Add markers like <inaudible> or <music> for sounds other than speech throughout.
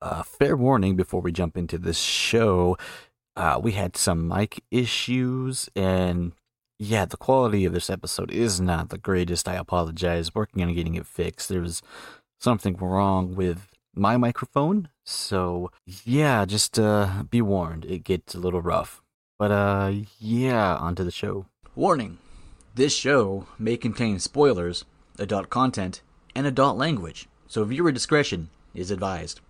Uh, fair warning before we jump into this show, uh, we had some mic issues, and yeah, the quality of this episode is not the greatest. I apologize. Working on getting it fixed. There was something wrong with my microphone, so yeah, just uh, be warned. It gets a little rough. But uh, yeah, onto the show. Warning: This show may contain spoilers, adult content, and adult language, so viewer discretion is advised.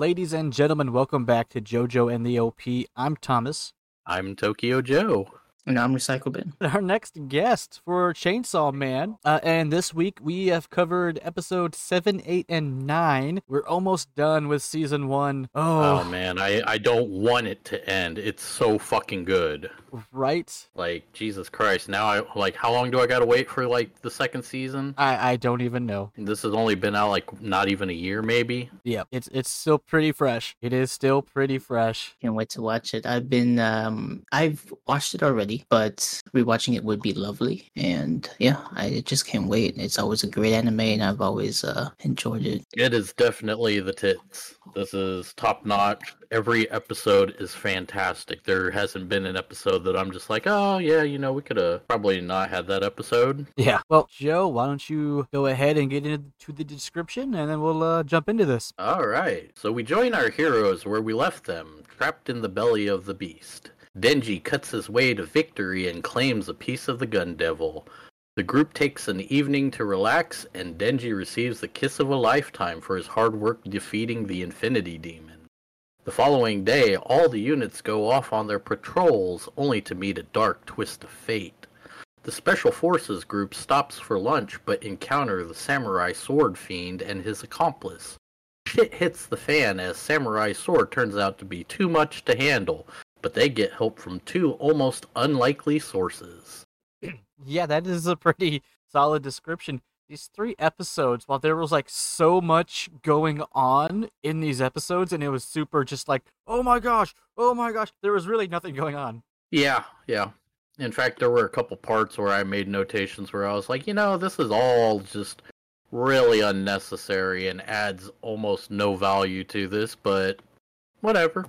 Ladies and gentlemen, welcome back to JoJo and the OP. I'm Thomas. I'm Tokyo Joe. And I'm Recycle Bin. Our next guest for Chainsaw Man. Uh, and this week we have covered episode 7, 8, and 9. We're almost done with season 1. Oh, Oh, man, I, I don't want it to end. It's so fucking good. right? Like Jesus Christ. Now I like how long do I gotta wait for like the second season? I, I don't even know. This has only been out like not even a year maybe. Yeah, it's it's still pretty fresh. It is still pretty fresh. Can't wait to watch it. I've been um I've watched it already, but rewatching it would be lovely. And yeah, I just can't wait. It's always a great anime and I've always uh enjoyed it. It is definitely the tits. This is top notch. Every episode is fantastic. There hasn't been an episode that I'm just like, oh yeah, you know, we could have probably not had that episode. Yeah. Well, Joe, why don't you go ahead and get into the description, and then we'll uh, jump into this. All right. So we join our heroes where we left them, trapped in the belly of the beast. Denji cuts his way to victory and claims a piece of the gun devil. The group takes an evening to relax, and Denji receives the kiss of a lifetime for his hard work defeating the Infinity Demon. The following day, all the units go off on their patrols, only to meet a dark twist of fate. The Special Forces group stops for lunch but encounter the Samurai Sword Fiend and his accomplice. Shit hits the fan as Samurai Sword turns out to be too much to handle, but they get help from two almost unlikely sources. Yeah, that is a pretty solid description. These three episodes, while there was like so much going on in these episodes, and it was super just like, oh my gosh, oh my gosh, there was really nothing going on. Yeah, yeah. In fact, there were a couple parts where I made notations where I was like, you know, this is all just really unnecessary and adds almost no value to this, but whatever.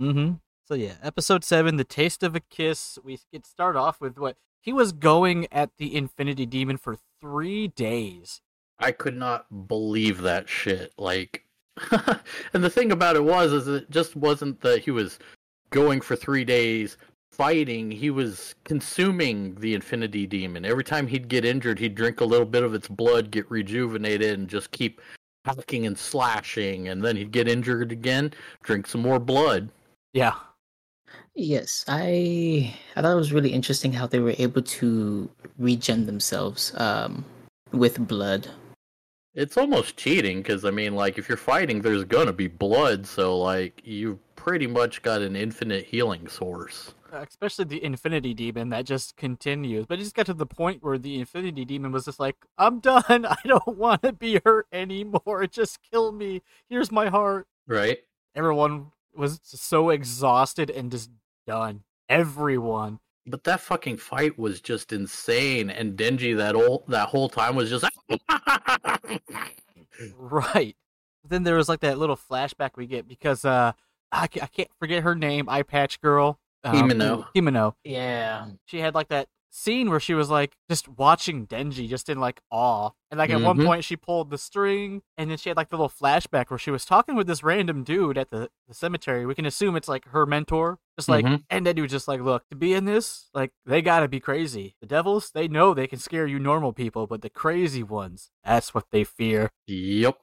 Mm-hmm. So yeah, episode seven, the taste of a kiss. We get start off with what he was going at the Infinity Demon for three days. I could not believe that shit. Like, <laughs> and the thing about it was, is it just wasn't that he was going for three days fighting. He was consuming the Infinity Demon. Every time he'd get injured, he'd drink a little bit of its blood, get rejuvenated, and just keep hacking and slashing. And then he'd get injured again, drink some more blood. Yeah. Yes, I I thought it was really interesting how they were able to regen themselves um with blood. It's almost cheating because I mean, like, if you're fighting, there's gonna be blood, so like, you've pretty much got an infinite healing source. Uh, especially the Infinity Demon that just continues. But it just got to the point where the Infinity Demon was just like, I'm done. <laughs> I don't want to be hurt anymore. Just kill me. Here's my heart. Right? Everyone was so exhausted and just done. Everyone. But that fucking fight was just insane, and Denji that whole that whole time was just <laughs> Right. Then there was like that little flashback we get because uh I, I can't forget her name, Eye Patch Girl. Um, Himeno. Himeno. Yeah. She had like that scene where she was like just watching Denji just in like awe. And like at one Mhm. point she pulled the string and then she had like the little flashback where she was talking with this random dude at the, the cemetery. We can assume it's like her mentor. Just like Mhm. and that dude just like, look, to be in this, like they gotta be crazy. The devils, they know they can scare you normal people, but the crazy ones, that's what they fear. Yep.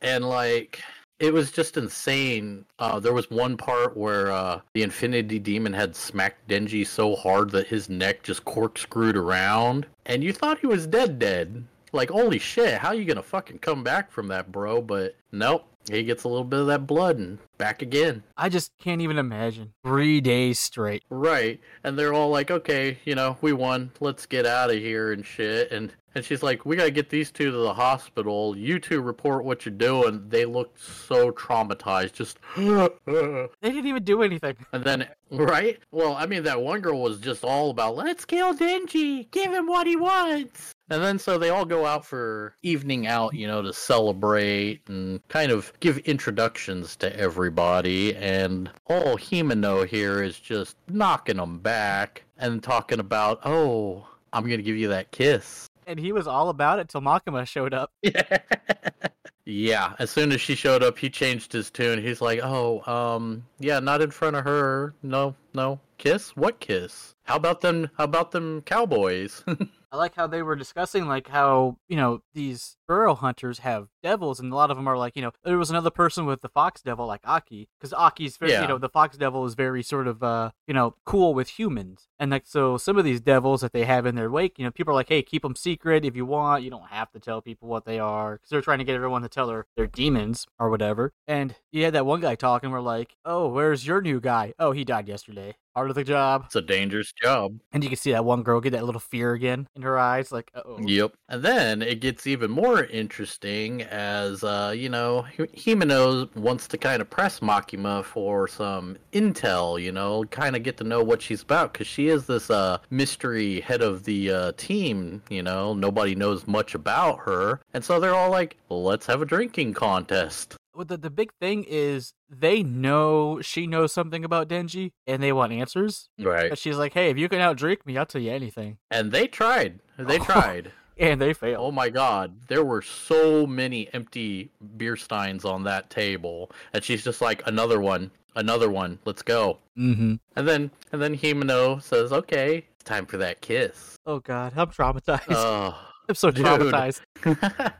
And like it was just insane. Uh, there was one part where uh, the Infinity Demon had smacked Denji so hard that his neck just corkscrewed around, and you thought he was dead, dead. Like, holy shit, how are you gonna fucking come back from that, bro? But nope, he gets a little bit of that blood and back again. I just can't even imagine three days straight. Right. And they're all like, okay, you know, we won. Let's get out of here and shit. And and she's like, we got to get these two to the hospital. You two report what you're doing. They looked so traumatized. Just. <gasps> They didn't even do anything. And then, right? Well, I mean, that one girl was just all about, let's kill Denji. Give him what he wants. And then so they all go out for evening out, you know, to celebrate and kind of give introductions to everybody. And all Himeno here is just knocking them back and talking about, oh, I'm going to give you that kiss. And he was all about it till Makima showed up. <laughs> yeah, as soon as she showed up, he changed his tune. He's like, "Oh, um, yeah, not in front of her. No, no, kiss. What kiss? How about them? How about them cowboys? <laughs> I like how they were discussing like how you know these burrow hunters have devils, and a lot of them are like you know there was another person with the fox devil like Aki, because Aki's very Yeah. you know the fox devil is very sort of uh you know cool with humans, and like so some of these devils that they have in their wake, you know people are like hey keep them secret if you want, you don't have to tell people what they are, because they're trying to get everyone to tell their their demons or whatever, and you had that one guy talking, we're like oh where's your new guy? Oh he died yesterday. Part of the job, it's a dangerous job. and you can see that one girl get that little fear again in her eyes, like oh Yep. And then it gets even more interesting as, uh, you know, Hi- Himeno wants to kind of press Makima for some intel, you know, kind of get to know what she's about because she is this uh, mystery head of the uh, team, you know, nobody knows much about her. And so they're all like, let's have a drinking contest. well, the the big thing is they know she knows something about Denji and they want answers. Right. But she's like, "Hey, if you can outdrink me, I'll tell you anything." And they tried. They <laughs> tried. And they fail. Oh my god, there were so many empty beer steins on that table. And she's just like, another one, another one, let's go. Mm-hmm. And then and then Himeno says, Okay, it's time for that kiss. Oh God, I'm traumatized. Oh <laughs> I'm so dude. traumatized. <laughs>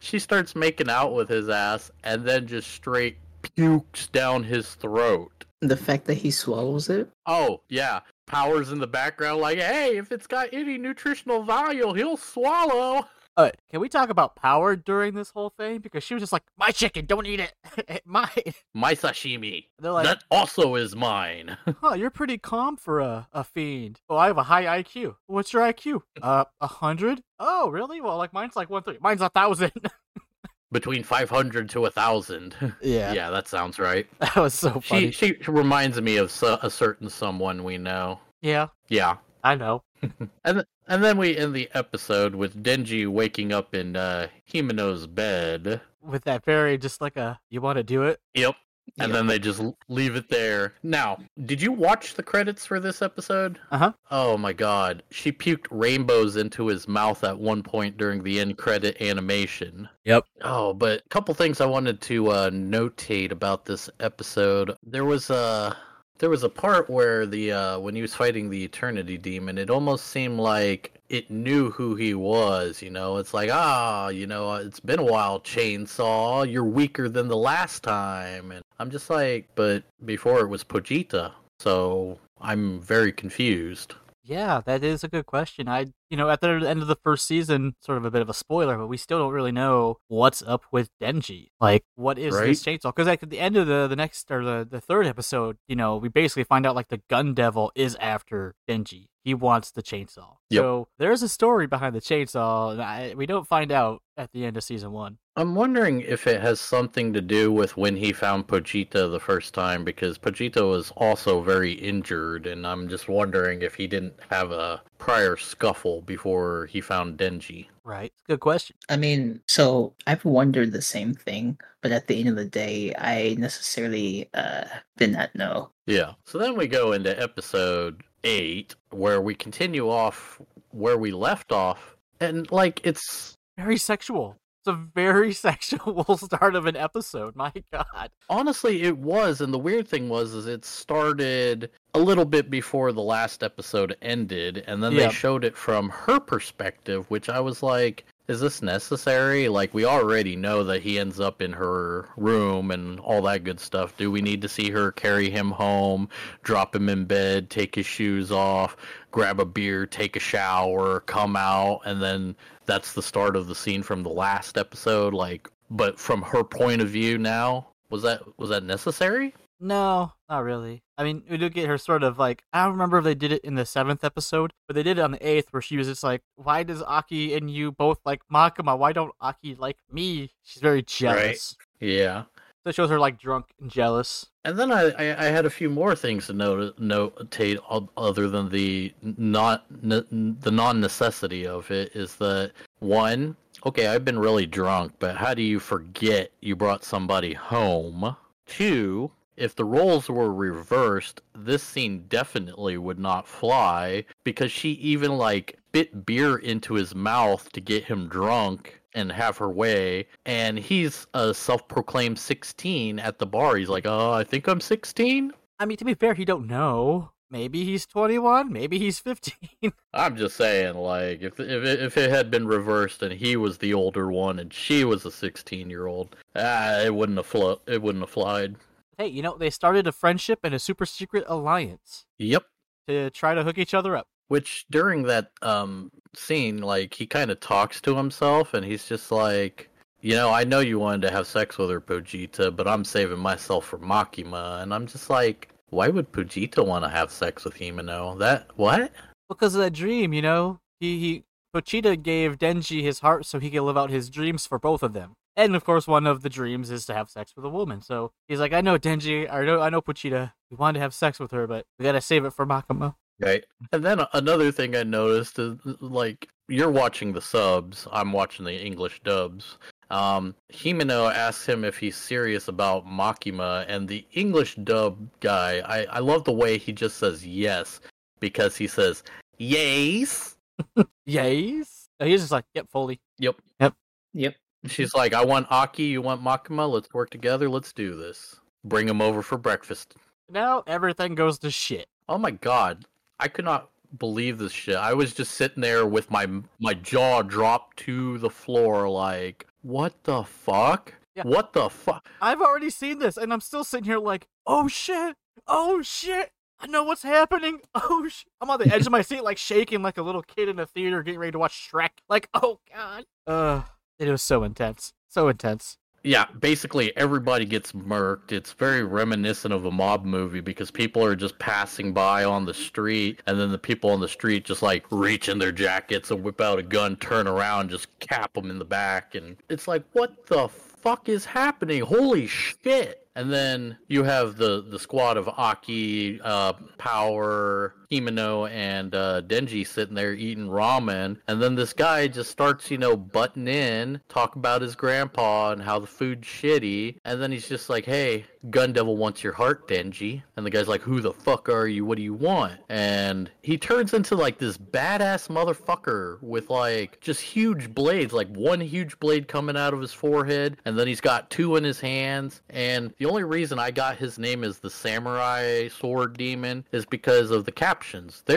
she starts making out with his ass and then just straight pukes down his throat. The fact that he swallows it. Oh, yeah. Powers in the background like, hey, if it's got any nutritional value, he'll swallow. Uh, can we talk about power during this whole thing? Because she was just like, "My chicken, don't eat it." <laughs> My. My sashimi. They're like, that also is mine. <laughs> "Huh, you're pretty calm for a a fiend." Oh, I have a high IQ. What's your IQ? Uh, a hundred. Oh, really? Well, like mine's like one thirty. Mine's a thousand. <laughs> Between 500 to a 1,000. <laughs> yeah, yeah, that sounds right. <laughs> that was so funny. She, she reminds me of so, a certain someone we know. Yeah, Yeah. I know. <laughs> And and then we end the episode with Denji waking up in uh, Himeno's bed. With that very just like a, you want to do it? Yep. And then they just leave it there. Now, did you watch the credits for this episode? Uh huh. Oh my god. She puked rainbows into his mouth at one point during the end credit animation. Yep. Oh, but a couple things I wanted to uh, notate about this episode. There was a there was a part where the uh, when he was fighting the Eternity Demon, it almost seemed like it knew who he was. You know, it's like ah, you know, it's been a while, Chainsaw. You're weaker than the last time, and I'm just like, but before it was Pochita, so I'm very confused. Yeah, that is a good question. I, you know, at the end of the first season, sort of a bit of a spoiler, but we still don't really know what's up with Denji. Like, what is this chainsaw? Because like, at the end of the the next or the the third episode, you know, we basically find out like the gun devil is after Denji. He wants the chainsaw. Yep. So there's a story behind the chainsaw, and I, we don't find out at the end of season one. I'm wondering if it has something to do with when he found Pochita the first time, because Pochita was also very injured, and I'm just wondering if he didn't have a prior scuffle before he found Denji. Right. Good question. I mean, so I've wondered the same thing, but at the end of the day, I necessarily uh, did not know. Yeah. So then we go into episode eight, where we continue off where we left off, and like it's Very sexual. It's a very <laughs> sexual start of an episode. My God. Honestly, it was, and the weird thing was, is it started a little bit before the last episode ended, and then Yeah. they showed it from her perspective, which I was like, is this necessary? Like, we already know that he ends up in her room and all that good stuff. Do we need to see her carry him home, drop him in bed, take his shoes off, grab a beer, take a shower, come out, and then that's the start of the scene from the last episode? Like, but from her point of view now, was that was that necessary? No, not really. I mean, we do get her sort of like I don't remember if they did it in the seventh episode, but they did it on the eighth, where she was just like, "Why does Aki and you both like Makima? Why don't Aki like me?" She's very jealous. right. Yeah. So shows her like drunk and jealous. And then I, I, I had a few more things to note, notate other than the not the non necessity of it is that one, okay, I've been really drunk, but how do you forget you brought somebody home? Two, if the roles were reversed, this scene definitely would not fly because she even like bit beer into his mouth to get him drunk and have her way. And he's a self proclaimed 16 at the bar. He's like, oh, I think I'm 16. I mean, to be fair, he don't know. Maybe he's 21. Maybe he's 15. <laughs> I'm just saying, like, if if it, if it had been reversed and he was the older one and she was a 16 year old, ah, it wouldn't have flo- It wouldn't have flied. hey, you know, they started a friendship and a super secret alliance Yep. to try to hook each other up. Which during that um scene, like, he kind of talks to himself and he's just like, you know, I know you wanted to have sex with her, Pochita, but I'm saving myself for Makima. And I'm just like, why would Pochita want to have sex with Himeno? That what? Because of that dream, you know? He, he, Pochita gave Denji his heart so he could live out his dreams for both of them. And of course, one of the dreams is to have sex with a woman. So he's like, I know Denji, I know, I know Pochita. We wanted to have sex with her, but we gotta save it for Makima. Right. And then another thing I noticed is like you're watching the subs, I'm watching the English dubs. Um, Himeno asks him if he's serious about Makima, and the English dub guy, I, I love the way he just says yes because he says yes. <laughs> Yes. So he's just like, yep, Foley. Yep. Yep. She's like, I want Aki, you want Makima, let's work together, let's do this. Bring him over for breakfast. Now everything goes to shit. Oh my god, I could not believe this shit. I was just sitting there with my my jaw dropped to the floor, like, what the fuck? Yeah. What the fuck? I've already seen this, and I'm still sitting here like, oh shit, oh shit. I know what's happening. <laughs> Oh, sh-. I'm on the edge of my seat, like shaking like a little kid in a theater getting ready to watch Shrek. Like, oh god. Uh, it was so intense, so intense. Yeah, basically everybody gets murked. It's very reminiscent of a mob movie because people are just passing by on the street, and then the people on the street just like reach in their jackets and whip out a gun, turn around, just cap them in the back, and it's like, what the fuck is happening? Holy shit! And then you have the the squad of Aki, uh, Power, Himeno, and uh, Denji sitting there eating ramen, and then this guy just starts, you know, butting in, talk about his grandpa and how the food's shitty, and then he's just like, "Hey, Gun Devil wants your heart, Denji," and the guy's like, "Who the fuck are you? What do you want?" And he turns into like this badass motherfucker with like just huge blades, like one huge blade coming out of his forehead, and then he's got two in his hands, and the only reason I got his name is the Samurai Sword Demon is because of the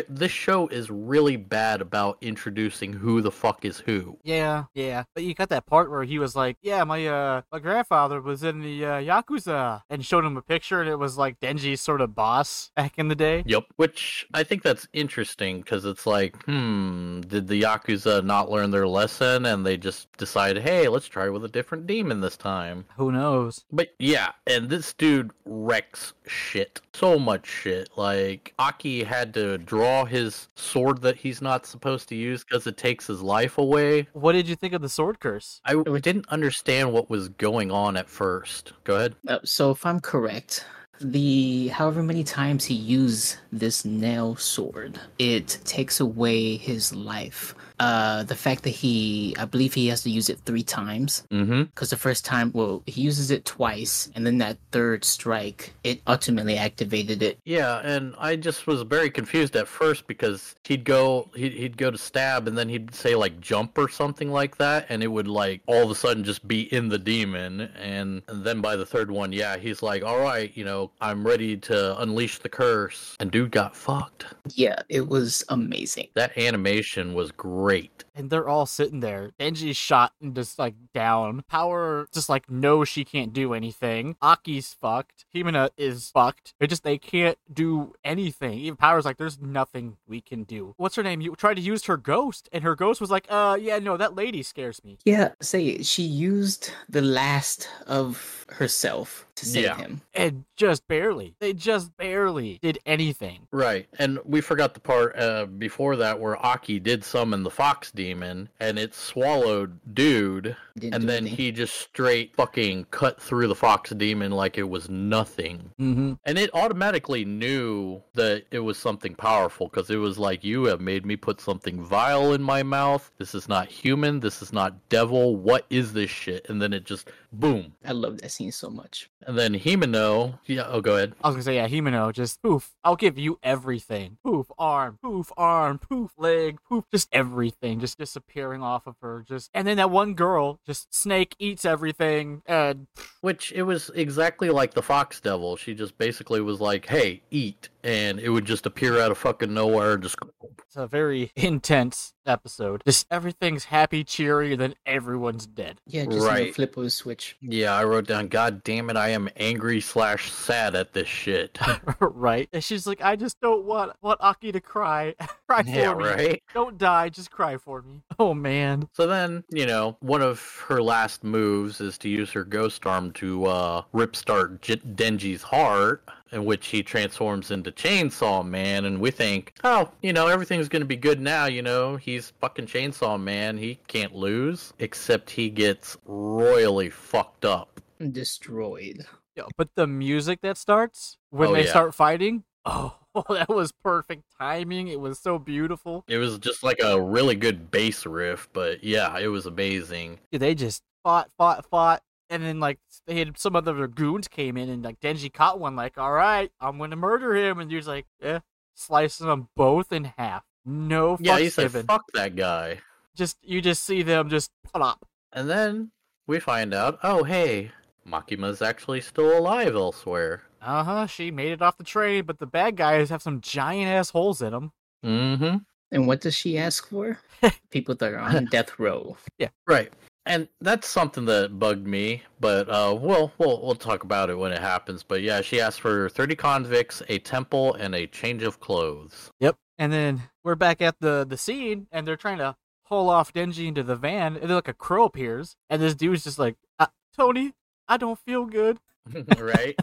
this show is really bad about introducing who the fuck is who. Yeah, yeah. But you got that part where he was like, "Yeah, my uh, my grandfather was in the uh, yakuza," and showed him a picture, and it was like Denji's sort of boss back in the day. Yep. Which I think that's interesting because it's like, hmm, did the Yakuza not learn their lesson and they just decide, hey, let's try with a different demon this time? Who knows? But yeah, and this dude wrecks shit. So much shit. Like, Aki had to draw his sword that he's not supposed to use because it takes his life away. What did you think of the sword curse? I didn't understand what was going on at first. Go ahead. Uh, so if I'm correct, the however many times he used this nail sword, it takes away his life. Uh, the fact that he, I believe he has to use it three times Mm-hmm. because the first time, well, he uses it twice, and then that third strike, it ultimately activated it. Yeah, and I just was very confused at first because he'd go he'd, he'd go to stab and then he'd say like jump or something like that and it would like all of a sudden just be in the demon and, and then by the third one, yeah, he's like, "All right, you know, I'm ready to unleash the curse." And dude got fucked. Yeah, it was amazing. That animation was great. Great. and they're all sitting there. Denji's shot and just like down. Power just like knows she can't do anything. Aki's fucked. Himeno is fucked. They just they can't do anything. Even Power's like, there's nothing we can do. What's her name? You tried to use her ghost, and her ghost was like, uh, yeah, no, that lady scares me. Yeah, say she used the last of herself to save Yeah. him. And just barely. They just barely did anything. Right. And we forgot the part uh, before that where Aki did summon the fox demon and it swallowed dude Didn't and then anything. he just straight fucking cut through the fox demon like it was nothing. Mm-hmm. And it automatically knew that it was something powerful because it was like, you have made me put something vile in my mouth. This is not human. This is not devil. What is this shit? And then it just, boom. I love that scene so much. And then Himeno, yeah, oh, go ahead. I was gonna say, yeah, Himeno, just poof. I'll give you everything. Poof, arm, poof, arm, poof, leg, poof, just everything, just disappearing off of her. Just and then that one girl, just Snake eats everything, and Which it was exactly like the Fox Devil. She just basically was like, "Hey, eat," and it would just appear out of fucking nowhere. and Just it's a very <laughs> intense episode. Just everything's happy, cheery, and then everyone's dead. Yeah, just Right. flip of a switch. yeah, I wrote down. God damn it, I am angry slash sad at this shit. <laughs> right? And she's like, I just don't want want Aki to cry. <laughs> cry for yeah, me. right. Don't die, just cry for me. Oh man. So then, you know, one of her last moves is to use her ghost arm to uh, ripstart J- Denji's heart, in which he transforms into Chainsaw Man. And we think, oh, you know, everything's going to be good now. You know, he's fucking Chainsaw Man. He can't lose, except he gets royally fucked up. Destroyed. Yeah, but the music that starts when Oh, they yeah. start fighting, oh, <laughs> that was perfect timing. It was so beautiful. It was just like a really good bass riff, but yeah, it was amazing. They just fought, fought, fought, and then like they had some other goons came in, and like Denji caught one, like, all right, I'm gonna murder him, and he's like, yeah, slicing them both in half. No Yeah, fucks he said, given. fuck that guy. Just you just see them just plop. And then we find out, oh, hey, Makima's actually still alive elsewhere. Uh huh. She made it off the train, but the bad guys have some giant ass holes in them. Mm-hmm. And what does she ask for? <laughs> People that are on death row. Yeah. Right. And that's something that bugged me, but uh, we'll, we'll we'll talk about it when it happens. But yeah, she asked for 30 convicts, a temple, and a change of clothes. Yep. And then we're back at the the scene, and they're trying to haul off Denji into the van, and then like a crow appears, and this dude's just like, uh, "Tony, I don't feel good," <laughs> <laughs> right?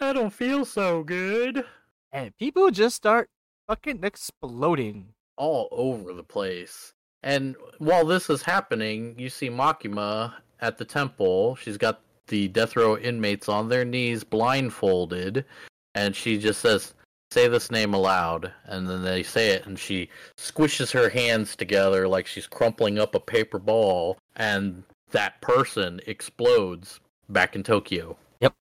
I don't feel so good. and people just start fucking exploding. All over the place. And while this is happening, you see Makima at the temple. She's got the death row inmates on their knees, blindfolded, and she just says, Say this name aloud. And then they say it, and she squishes her hands together like she's crumpling up a paper ball, and that person explodes back in Tokyo.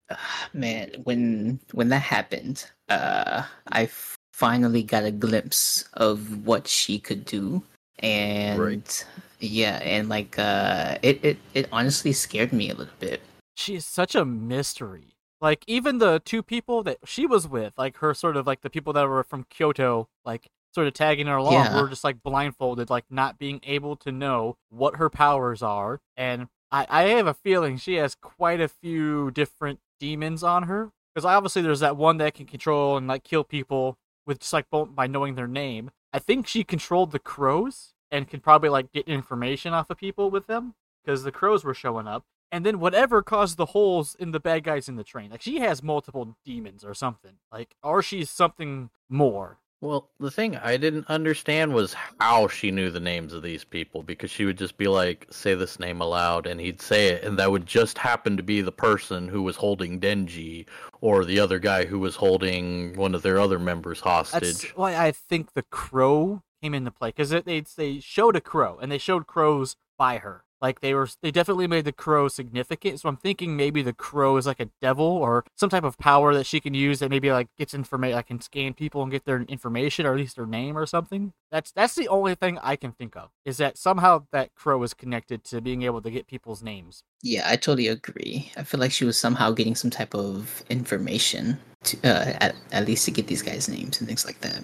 Ah, Man, when when that happened, uh, I f- finally got a glimpse of what she could do, and Right. yeah, and like uh, it, it it honestly scared me a little bit. She is such a mystery. Like even the two people that she was with, like her sort of like the people that were from Kyoto, like sort of tagging her along, Yeah. were just like blindfolded, like not being able to know what her powers are. And I, I have a feeling she has quite a few different demons on her. Because obviously there's that one that can control and like kill people with just like by knowing their name. I think she controlled the crows and can probably like get information off of people with them because the crows were showing up. And then whatever caused the holes in the bad guys in the train. Like she has multiple demons or something. Like or she's something more. Well, the thing I didn't understand was how she knew the names of these people because she would just be like, say this name aloud, and he'd say it, and that would just happen to be the person who was holding Denji or the other guy who was holding one of their other members hostage. That's why I think the crow came into play because they they showed a crow and they showed crows by her. Like they were, they definitely made the crow significant. So I'm thinking maybe the crow is like a devil or some type of power that she can use that maybe like gets information, like can scan people and get their information or at least their name or something. That's that's the only thing I can think of is that somehow that crow is connected to being able to get people's names. Yeah, I totally agree. I feel like she was somehow getting some type of information to uh, at, at least to get these guys' names and things like that.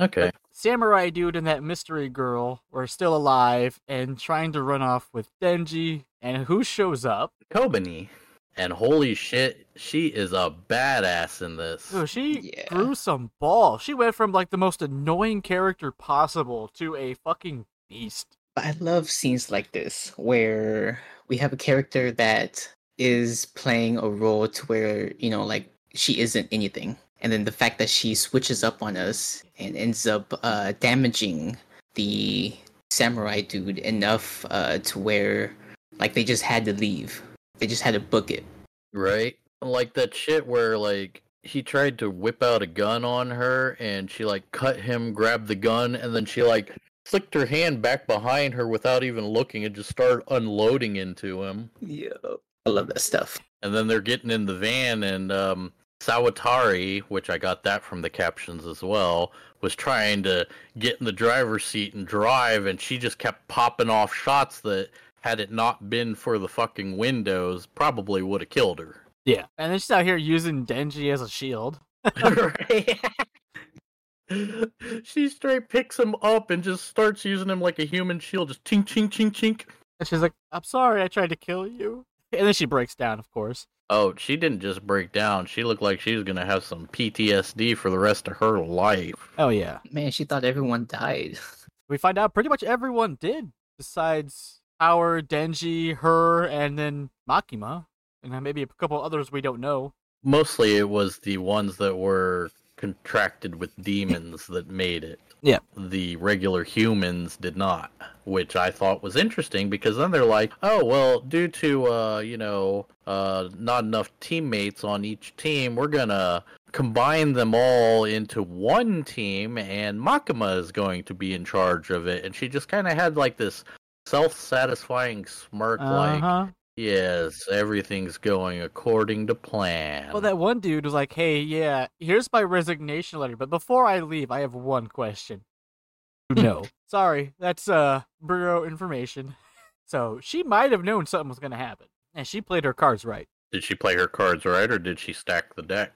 Okay. Samurai dude and that mystery girl were still alive and trying to run off with Denji. And who shows up? Kobeni. And holy shit, she is a badass in this. Oh, she Yeah. grew some balls. She went from like the most annoying character possible to a fucking beast. I love scenes like this where we have a character that is playing a role to where, you know, like she isn't anything. And then the fact that she switches up on us and ends up uh, damaging the samurai dude enough uh, to where, like, they just had to leave. They just had to book it. Right? Like that shit where like he tried to whip out a gun on her and she like cut him, grabbed the gun, and then she like flicked her hand back behind her without even looking and just started unloading into him. Yeah. I love that stuff. And then they're getting in the van and um Sawatari, which I got that from the captions as well, was trying to get in the driver's seat and drive and she just kept popping off shots that had it not been for the fucking windows probably would have killed her. Yeah. And then she's out here using Denji as a shield. <laughs> she straight picks him up and just starts using him like a human shield, just chink chink chink chink. And she's like, I'm sorry I tried to kill you. And then she breaks down, of course. Oh, she didn't just break down. She looked like she was gonna have some PTSD for the rest of her life. Oh, yeah. Man, she thought everyone died. <laughs> We find out pretty much everyone did, besides Power, Denji, her, and then Makima. And then maybe a couple others we don't know. Mostly, it was the ones that were contracted with demons that made it. Yeah. The regular humans did not, which I thought was interesting because then they're like, oh, well, due to, uh, you know, uh, not enough teammates on each team, we're gonna combine them all into one team and Makima is going to be in charge of it. And she just kind of had like this self satisfying smirk, like, Uh-huh. Yes, everything's going according to plan. Well, that one dude was like, hey, yeah, here's my resignation letter, but before I leave, I have one question. <laughs> No. Sorry, that's uh bureau information. So she might have known something was going to happen. And she played her cards right. Did she play her cards right or did she stack the deck?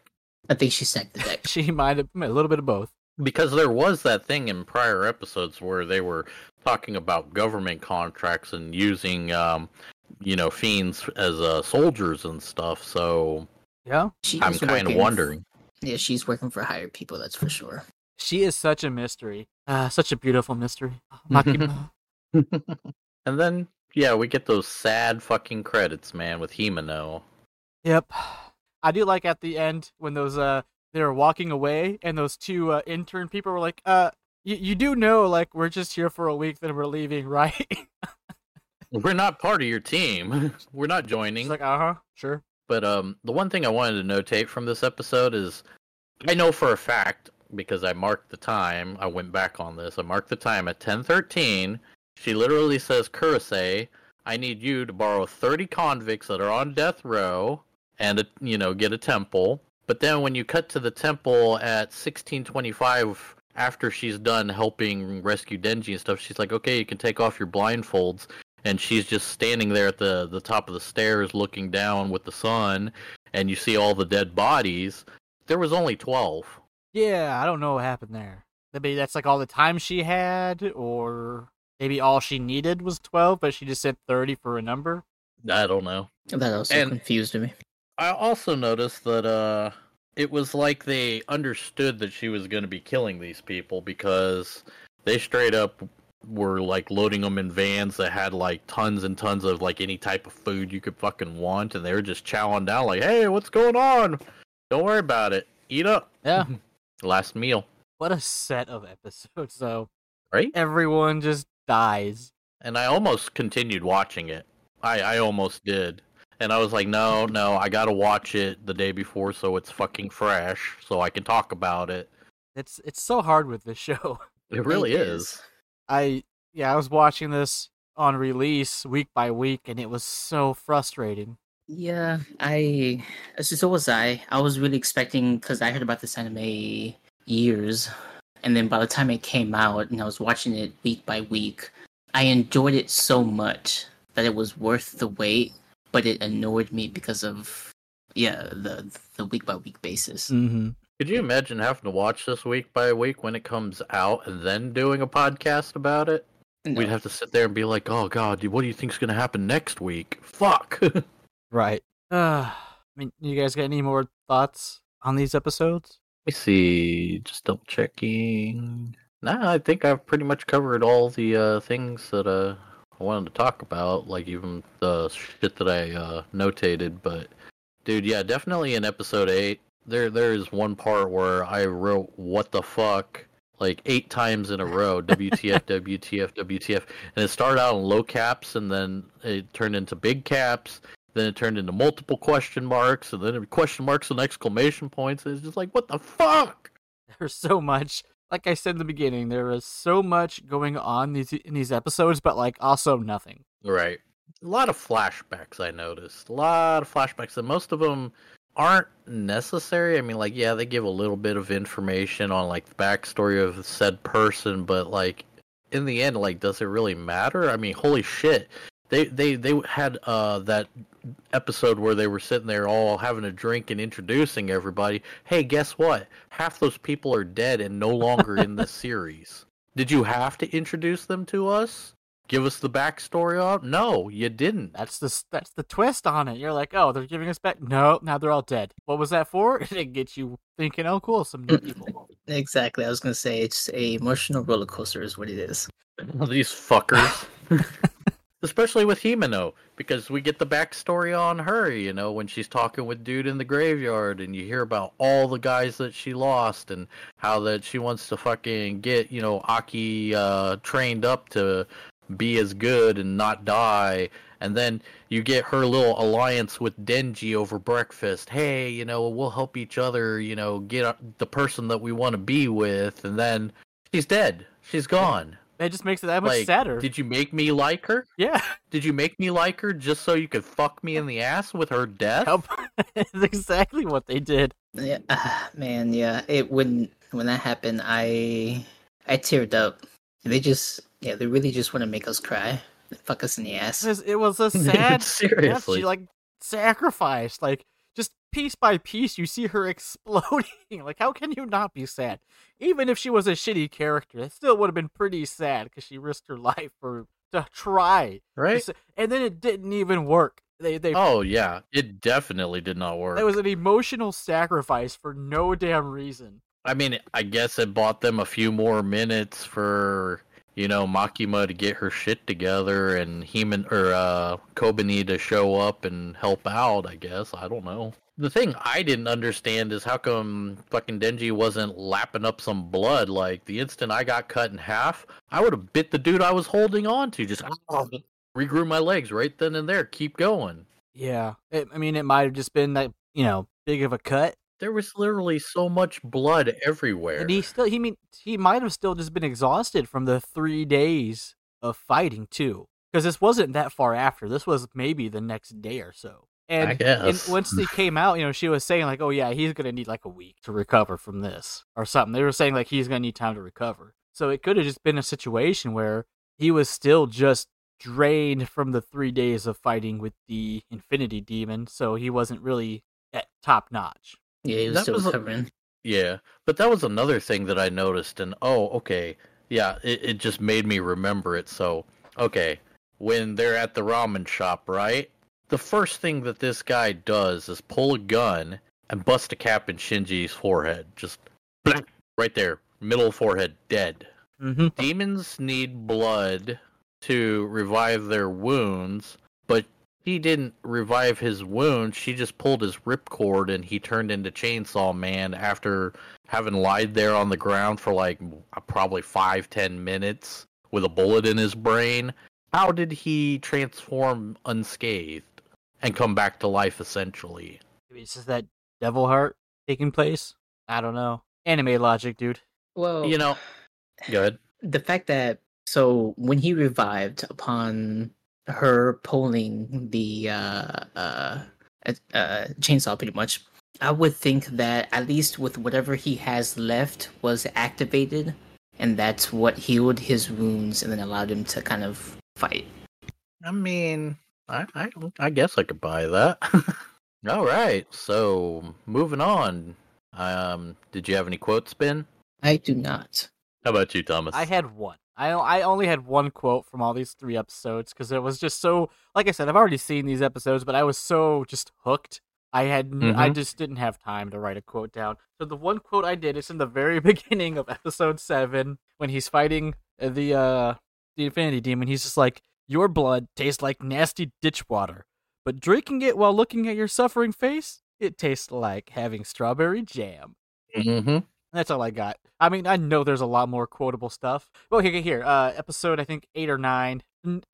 I think she stacked the deck. <laughs> She might have a little bit of both. Because there was that thing in prior episodes where they were talking about government contracts and using, um, you know, fiends as uh, soldiers and stuff. So Yeah. She I'm kind of working- wondering. Yeah, she's working for hired people, that's for sure. She is such a mystery. Ah, such a beautiful mystery. Makima. <laughs> <laughs> and then, yeah, we get those sad fucking credits, man, with Himeno. Yep. I do like at the end when those uh they were walking away and those two uh, intern people were like, uh you, you do know like we're just here for a week then we're leaving, <laughs> right? We're not part of your team. <laughs> We're not joining. She's like, uh-huh, sure. But um, the one thing I wanted to notate from this episode is, I know for a fact because I marked the time. I went back on this. I marked the time at ten thirteen. She literally says, "Kurose, I need you to borrow thirty convicts that are on death row and a, you know get a temple." But then when you cut to the temple at sixteen twenty five. After she's done helping rescue Denji and stuff, she's like, "Okay, you can take off your blindfolds." And she's just standing there at the the top of the stairs looking down with the sun and you see all the dead bodies there was only 12 Yeah, I don't know what happened there. Maybe that's like all the time she had, or maybe all she needed was twelve, but she just said thirty for a number. i don't know That also And- confused me. i also noticed that uh it was like they understood that she was going to be killing these people because they straight up were like loading them in vans that had like tons and tons of like any type of food you could fucking want and they were just chowing down like hey what's going on don't worry about it eat up Yeah. <laughs> last meal What a set of episodes, though. right Everyone just dies. and I almost continued watching it. I I almost did, and I was like, no, no, I gotta watch it the day before so it's fucking fresh, so I can talk about it. It's it's so hard with this <laughs> show. It really It is. I yeah, I was watching this on release week by week, and it was so frustrating. Yeah, I. So so was I. I was really expecting because I heard about this anime years, and then by the time it came out and I was watching it week by week, I enjoyed it so much that it was worth the wait. But it annoyed me because of yeah the the week by week basis. Mm-hmm. Could you imagine having to watch this week by week when it comes out and then doing a podcast about it? No. We'd have to sit there and be like, "Oh God, what do you think's gonna happen next week?" Fuck. <laughs> Right. Uh, I mean, you guys got any more thoughts on these episodes? Let me see. Just double checking. Nah, I think I've pretty much covered all the uh, things that uh, I wanted to talk about, like even the shit that I uh, notated. But, dude, yeah, definitely in episode eight, there there is one part where I wrote "What the fuck." Like eight times in a row, <laughs> WTF, WTF, WTF, and it started out in low caps, and then it turned into big caps, then it turned into multiple question marks, and then question marks and exclamation points. It's just like, what the fuck? There's so much. Like I said in the beginning, there is so much going on these in these episodes, but like also nothing. Right. A lot of flashbacks, I noticed. A lot of flashbacks, and most of them aren't necessary. I mean, like, yeah, they give a little bit of information on like the backstory of said person, but like in the end, like, does it really matter? I mean, holy shit. They they they had uh that episode where they were sitting there all having a drink and introducing everybody. Hey, guess what? Half those people are dead and no longer in this <laughs> series. Did you have to introduce them to us? Give us the backstory on? No, you didn't. That's the that's the twist on it. You're like, oh, they're giving us back. No, now they're all dead. What was that for? <laughs> It gets you thinking. Oh, cool, some new people. <laughs> Exactly. I was gonna say it's a emotional roller coaster is what it is. <laughs> These fuckers. Especially with Himeno, because we get the backstory on her, you know, when she's talking with dude in the graveyard and you hear about all the guys that she lost and how that she wants to fucking get, you know, Aki uh, trained up to be as good and not die. And then you get her little alliance with Denji over breakfast. Hey, you know, we'll help each other, you know, get the person that we want to be with. And then she's dead. She's gone. It just makes it that much Like, sadder. Did you make me like her? yeah, Did you make me like her just so you could fuck me in the ass with her death? Help. it's <laughs> exactly what they did. Yeah, ah, man. Yeah, it when when that happened, I I teared up. They just yeah, they really just want to make us cry, fuck us in the ass. It was, a <laughs> sad. Seriously. She like sacrificed. Like just piece by piece, you see her <laughs> exploding. like how can you not be sad? Even if she was a shitty character, it still would have been pretty sad because she risked her <laughs> life for to try. right? And then it didn't even work. They they Oh yeah, it definitely did not work. it was an emotional sacrifice for no damn reason. I mean, I guess it bought them a few more minutes for you know Makima to get her shit together and Heman or uh, Kobeni to show up and help out. I guess I don't know. The thing I didn't understand is how come fucking Denji wasn't lapping up some blood. Like the instant I got cut in half, I would have bit the dude I was holding on to. Just <laughs> regrew my legs right then and there. Keep going. Yeah, it, I mean, it might have just been that you know big of a cut, There was literally so much blood everywhere. and he still he mean he might have still just been exhausted from the three days of fighting too, because this wasn't that far after. This was maybe the next day or so. And, I guess. and once they came out, you know, she was saying like, "Oh yeah, he's gonna need like a week to recover from this or something." They were saying like he's gonna need time to recover. So it could have just been a situation where he was still just drained from the three days of fighting with the Infinity Demon, so he wasn't really at top notch. Yeah, he was That still was a-. Yeah, but that was another thing that I noticed, and oh, okay, yeah, it, it just made me remember it. So, okay, when they're at the ramen shop, right? The first thing that this guy does is pull a gun and bust a cap in Shinji's forehead, just right there, middle forehead, dead. Mm-hmm. Demons need blood to revive their wounds, but he didn't revive his wounds. She just pulled his ripcord and he turned into Chainsaw Man after having lied there on the ground for like uh, probably five, ten minutes with a bullet in his brain. How did he transform unscathed and come back to life essentially? Maybe it's just that devil heart taking place. I don't know. Anime logic, dude. Well, You know, good. <sighs> the fact that so when he revived upon her pulling the uh, uh, uh, chainsaw, pretty much, I would think that at least with whatever he has left was activated, and that's what healed his wounds and then allowed him to kind of fight. I mean, I, I, I guess I could buy that. <laughs> All right, so moving on. Um, did you have any quotes, Binh? I do not. How about you, Thomas? I had one. I I only had one quote from all these three episodes because it was just so. Like I said, I've already seen these episodes, but I was so just hooked. I had n I just didn't have time to write a quote down. So the one quote I did is in the very <laughs> beginning of episode seven when he's fighting uh, the uh the Infinity Demon. He's just like, "Your blood tastes like nasty ditch water, but drinking it while looking at your suffering face, it tastes like having strawberry jam." Mm-hmm. That's all I got. I mean, I know there's a lot more quotable stuff. Well, here, here, uh, episode I think eight or nine,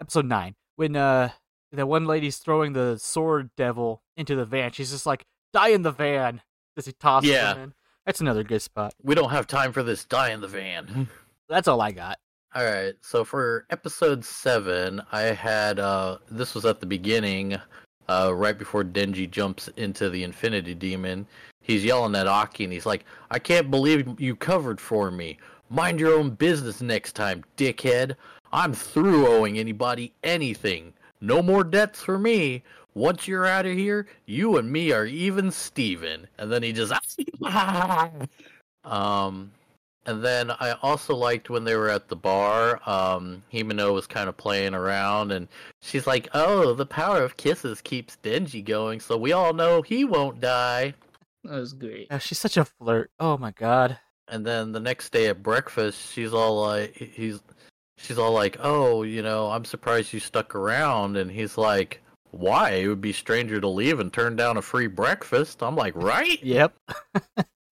episode nine, when uh, the one lady's throwing the sword devil into the van. She's just like, "Die in the van!" As he tosses Yeah. him in. That's another good spot. We don't have time for this. Die in the van. <laughs> That's all I got. All right. So for episode seven, I had uh this was at the beginning, uh right before Denji jumps into the Infinity Demon. He's yelling at Aki and he's like, I can't believe you covered for me. Mind your own business next time, dickhead. I'm through owing anybody anything. No more debts for me. Once you're out of here, you and me are even Steven. And then he just <laughs> um and then I also liked when they were at the bar. Um, Himeno was kind of playing around, and she's like, "Oh, the power of kisses keeps Denji going, so we all know he won't die." That was great. Yeah, she's such a flirt. Oh my god. And then the next day at breakfast, she's all like, "He's," she's all like, "Oh, you know, I'm surprised you stuck around." And he's like, "Why? It would be stranger to leave and turn down a free breakfast." I'm like, "Right." <laughs> Yep.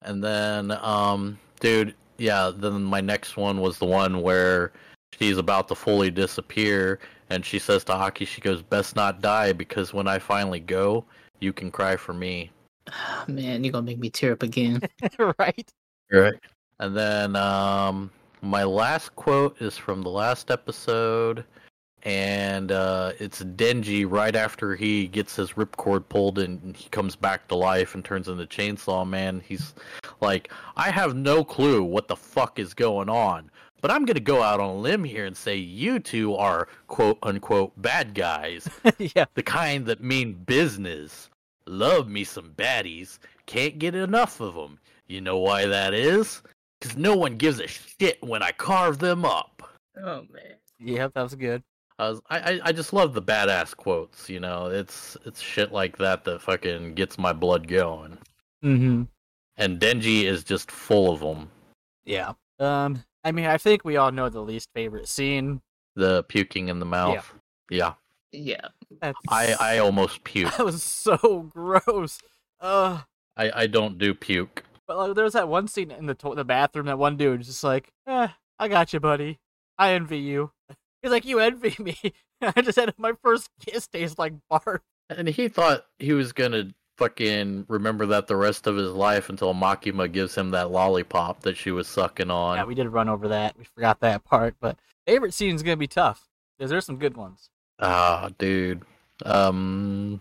And then, um, dude, yeah, then my next one was the one where she's about to fully disappear, and she says to Aki, she goes, "Best not die, because when I finally go, you can cry for me." Man, you're gonna make me tear up again. <laughs> right. Right. And then, um, my last quote is from the last episode, and uh, it's Denji right after he gets his ripcord pulled and he comes back to life and turns into Chainsaw Man. He's like, I have no clue what the fuck is going on, but I'm gonna go out on a limb here and say you two are quote unquote bad guys, <laughs> yeah. the kind that mean business. Love me some baddies, can't get enough of them. You know why that is? Because no one gives a shit when I carve them up. Oh man. Yep. That was good. I, was, I I- I just love the badass quotes. You know, it's it's shit like that that fucking gets my blood going. Mm-hmm. And Denji is just full of them. Yeah. Um. I mean, I think we all know the least favorite scene. The puking in the mouth. Yeah, Yeah. That's... I I almost <laughs> puke. That was so gross. Uh. I I don't do puke. But like, there was that one scene in the to- the bathroom. That one dude was just like, eh, "I got you, buddy. I envy you." He's like, "You envy me." <laughs> I just had my first kiss taste like barf. And he thought he was gonna fucking remember that the rest of his life until Makima gives him that lollipop that she was sucking on. Yeah, we did run over that. We forgot that part. But favorite scene's gonna be tough because there's some good ones. Ah, dude. Um,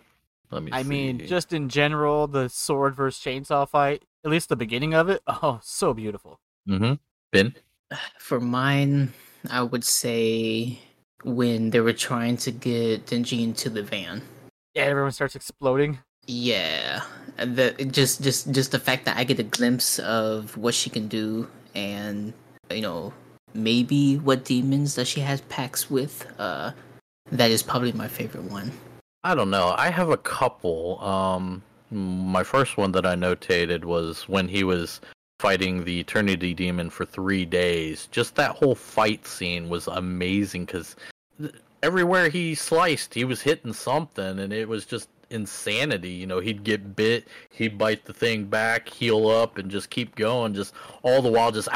let me. I mean, just in general, the sword versus chainsaw fight. At least the beginning of it. <laughs> Oh, so beautiful. Mm-hmm. Binh. <sighs> For mine, I would say when they were trying to get Denji into the van. Yeah, everyone starts exploding. Yeah, the just just just the fact that I get a glimpse of what she can do, and you know maybe what demons that she has packs with. Uh, that is probably my favorite one. I don't know. I have a couple. Um, my first one that I notated was when he was fighting the Eternity Demon for three days. Just that whole fight scene was amazing because everywhere he sliced, he was hitting something, and it was just insanity. You know, he'd get bit, he'd bite the thing back, heal up, and just keep going. Just all the while, just.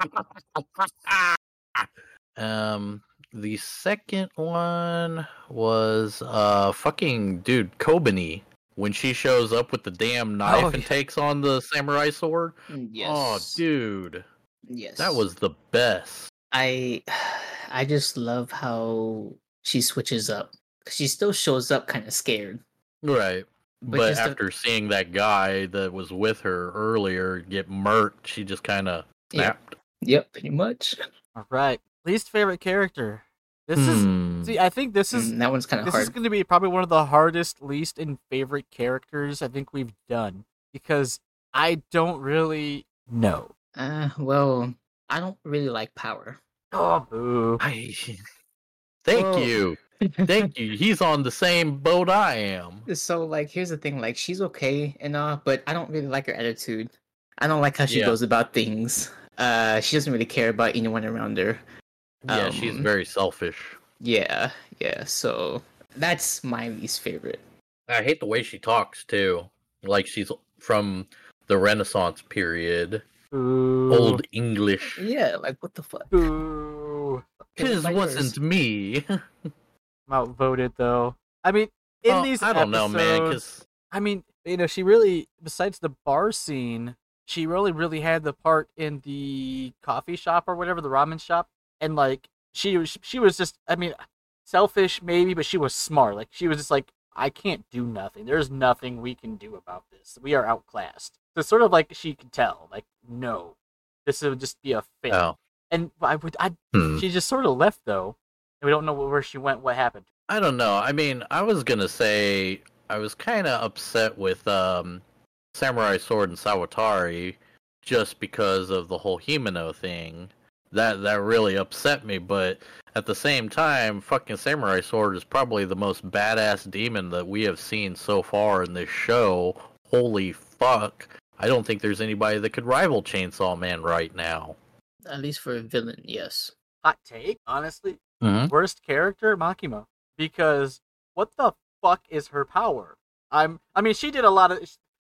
<laughs> um, the second one was uh fucking dude Kobeni when she shows up with the damn knife Oh, and yeah. takes on the samurai sword. Mm, yes. Oh, dude, Yes. that was the best. I <sighs> I just love how she switches up. She still shows up kind of scared. Right. But But, just the- after seeing that guy that was with her earlier get murked, she just kind of Yeah. snapped. Yep, pretty much. All right, least favorite character. This is Hmm. see. I think this is Mm, that one's kind of this hard. is going to be probably one of the hardest, least in favorite characters I think we've done because I don't really know. Uh, well, I don't really like power. Oh, boo. I thank Oh. you, thank you. <laughs> He's on the same boat I am. So, like, here's the thing: like, she's okay and all, but I don't really like her attitude. I don't like how she Yeah. goes about things. Uh, she doesn't really care about anyone around her. Yeah, she's Um, very selfish. Yeah, yeah. So that's my least favorite. I hate the way she talks too. Like she's from the Renaissance period, Boo. old English. Yeah, like what the fuck? Boo. Cause My wasn't ears. me. I'm outvoted though. I mean, in Well, these I don't know, man. Cause I mean, you know, she really, besides the bar scene, she really, really had the part in the coffee shop or whatever, the ramen shop, and like she was, she was just, I mean, selfish maybe, but she was smart. Like she was just like, I can't do nothing. There's nothing we can do about this. We are outclassed. So sort of like she could tell, like, no, this would just be a fail. oh, And I would, I, hmm. she just sort of left though, and we don't know where she went, what happened. I don't know. I mean, I was gonna say I was kind of upset with um, Samurai Sword and Sawatari just because of the whole Himeno thing. That that really upset me. But at the same time, fucking Samurai Sword is probably the most badass demon that we have seen so far in this show. Holy fuck! I don't think there's anybody that could rival Chainsaw Man right now. At least for a villain, yes. Hot take, honestly, Mm-hmm. worst character Makima because what the fuck is her power? I'm I mean she did a lot of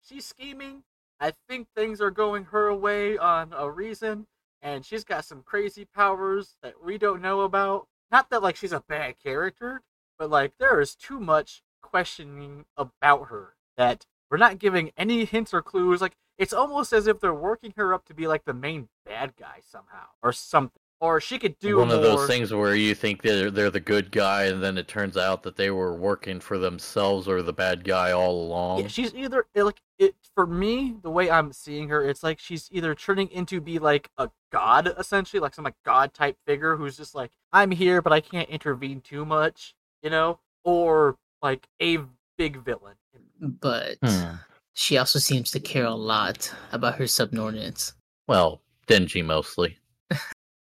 she's scheming. I think things are going her way on a reason and she's got some crazy powers that we don't know about. Not that like she's a bad character, but like there is too much questioning about her that we're not giving any hints or clues like it's almost as if they're working her up to be like the main bad guy somehow or something. Or she could do one of those things where you think they're they're the good guy, and then it turns out that they were working for themselves or the bad guy all along. Yeah, she's either like it for me. The way I'm seeing her, it's like she's either turning into be like a god, essentially, like some like god type figure who's just like I'm here, but I can't intervene too much, you know, or like a big villain. But Hmm. she also seems to care a lot about her subordinates. Well, Denji mostly <laughs>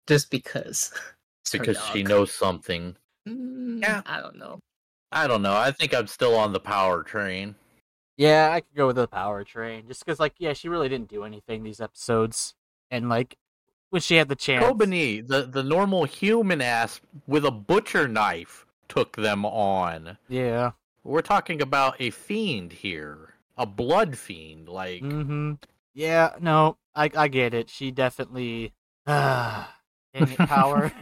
Just because. <laughs> Because she knows something. Mm, Yeah. I don't know. I don't know. I think I'm still on the power train. Yeah, I could go with the power train, just because like yeah, she really didn't do anything these episodes, and like when she had the chance, Kobeni, the the normal human ass with a butcher knife, took them on. yeah, We're talking about a fiend here, a blood fiend. Like, mm-hmm, yeah, no, I I get it. She definitely, <sighs> ah, dang <laughs> it, power.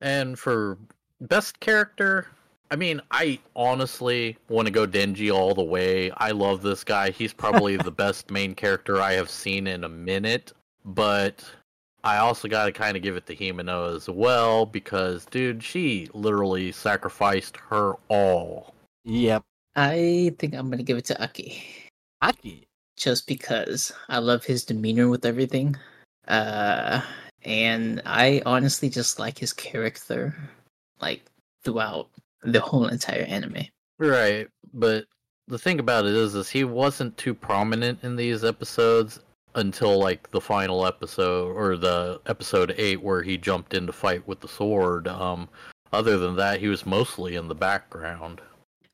And for best character, I mean, I honestly want to go Denji all the way. I love this guy. He's probably the <laughs> best main character I have seen in a minute. But I also got to kind of give it to Himeno as well because, dude, she literally sacrificed her all. yep, I think I'm gonna give it to Aki. Aki. Just because I love his demeanor with everything. Uh and I honestly just like his character like throughout the whole entire anime. Right, but the thing about it is, is he wasn't too prominent in these episodes until like the final episode or the episode eight where he jumped in to fight with the sword. Um, other than that, he was mostly in the background.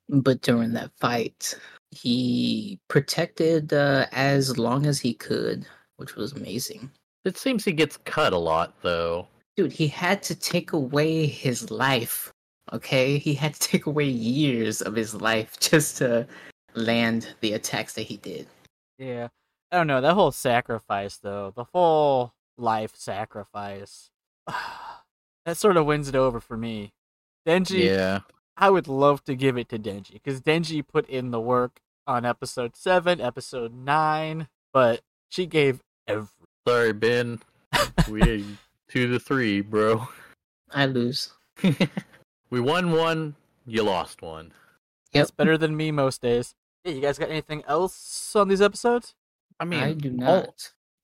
But during that fight, he protected uh, as long as he could, which was amazing. It seems he gets cut a lot though. Dude, he had to take away his life. Okay? He had to take away years of his life <laughs> just to land the attacks that he did. Yeah. I don't know, that whole sacrifice though, the whole life sacrifice. <sighs> that sort of wins it over for me. Denji, Yeah, I would love to give it to Denji because Denji put in the work on episode 7, episode 9, but she gave every. Sorry Binh. <laughs> we two to three, bro. I lose. <laughs> we won one. You lost one. That's better than me most days. Hey, you guys got anything else on these episodes? I mean, I do all-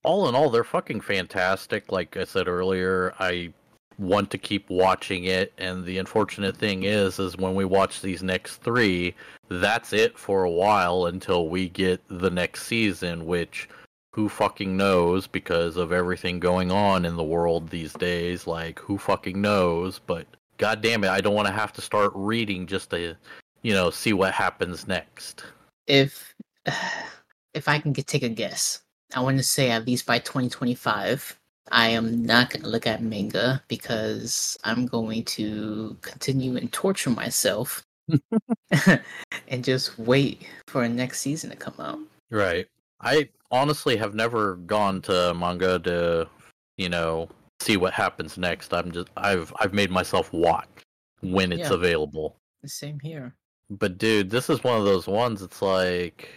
all in all, they're fucking fantastic. Like I said earlier, I want to keep watching it and the unfortunate thing is is when we watch these next 3 that's it for a while until we get the next season which who fucking knows because of everything going on in the world these days like who fucking knows but god damn it I don't want to have to start reading just to you know see what happens next If <sighs> if I can get, take a guess, I want to say at least by 2025, I am not going to look at manga because I'm going to continue and torture myself <laughs> <laughs> and just wait for a next season to come out. Right. I honestly have never gone to manga to, you know, see what happens next. I'm just I've I've made myself watch when it's Yeah. available. The same here. But dude, this is one of those ones it's like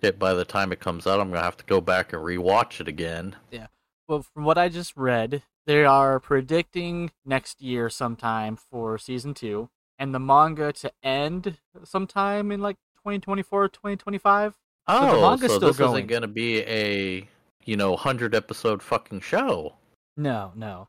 it by the time it comes out I'm going to have to go back and rewatch it again. Yeah. Well, from what I just read, they are predicting next year sometime for season two, and the manga to end sometime in like 2024 2025. The Oh, manga's so still this going. isn't going to be a, you know, 100 episode fucking show. No, no.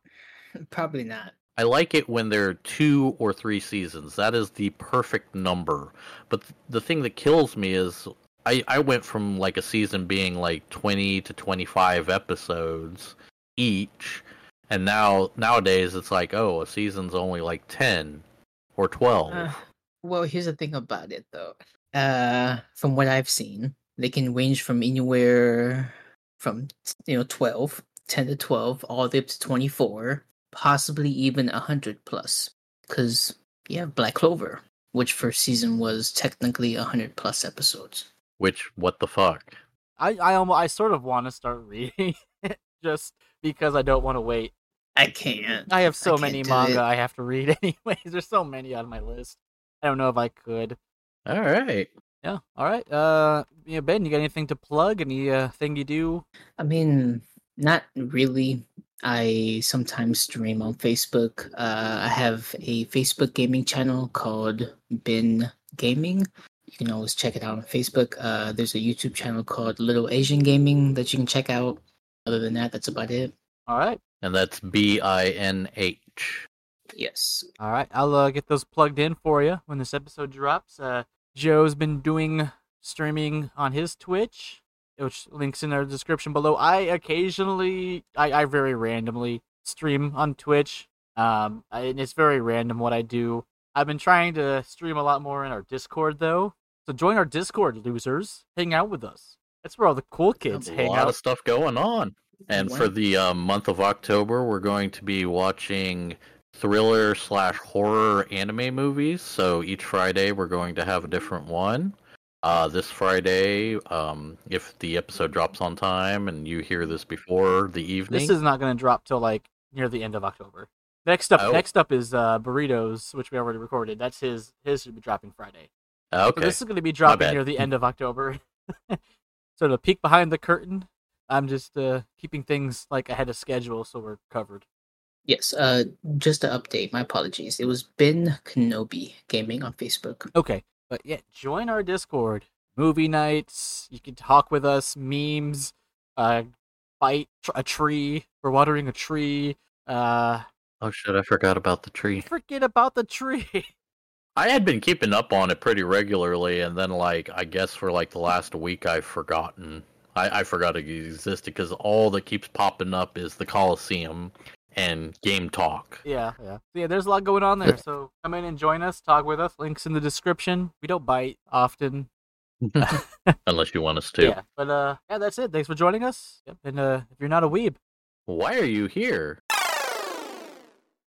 <laughs> Probably not. I like it when there are two or three seasons. That is the perfect number. But th- the thing that kills me is I, I went from like a season being like 20 to 25 episodes each. And now nowadays it's like, oh, a season's only like 10 or 12. Uh, well, here's the thing about it, though. Uh, from what I've seen, they can range from anywhere from you know 12, 10 to 12, all the way up to 24, possibly even 100 plus. Because you have Black Clover, which first season was technically 100 plus episodes. Which, what the fuck? I I almost I sort of want to start <laughs> reading it just because I don't want to wait. I can't. I have so can't many manga it. I have to read <laughs> anyways. There's so many on my list. I don't know if I could. All right. Yeah. All right. Uh, yeah, Binh, you got anything to plug? Any uh thing you do? I mean, not really. I sometimes stream on Facebook. Uh, I have a Facebook gaming channel called Binh Gaming. You can always check it out on Facebook. Uh, there's a YouTube channel called Little Asian Gaming that you can check out. Other than that, that's about it. All right. And that's B I N H. Yes. All right, I'll uh, get those plugged in for you when this episode drops. Uh, Joe's been doing streaming on his Twitch, which links in our description below. I occasionally, I, I very randomly stream on Twitch. Um, I, and it's very random what I do. I've been trying to stream a lot more in our Discord though. So join our Discord, losers. Hang out with us. That's where all the cool kids a hang lot out. of stuff going on. And for the um, month of October, we're going to be watching thriller slash horror anime movies. So each Friday, we're going to have a different one. Uh, this Friday, um, if the episode drops on time and you hear this before the evening, This is not going to drop till like near the end of October. Next up, Oh. next up is uh, burritos, which we already recorded. That's his. His should be dropping Friday. So okay. this is going to be dropping near the end of October. <laughs> so to peek behind the curtain, I'm just uh, keeping things like ahead of schedule, so we're covered. Yes. Uh, just to update, my apologies. It was Ben Kenobi Gaming on Facebook. Okay, but yeah, join our Discord. Movie nights. You can talk with us. Memes. Uh, fight tr- a tree. We're watering a tree. Uh, Oh shit! I forgot about the tree. forget about the tree. <laughs> I had been keeping up on it pretty regularly, and then like I guess for like the last week, I've forgotten. I, I forgot it existed because all that keeps popping up is the Coliseum and Game Talk. Yeah, yeah. So yeah, there's a lot going on there. So come in and join us, talk with us. Links in the description. We don't bite often. <laughs> <laughs> Unless you want us to. Yeah. But uh yeah, that's it. Thanks for joining us. Yep. And uh if you're not a weeb, Why are you here?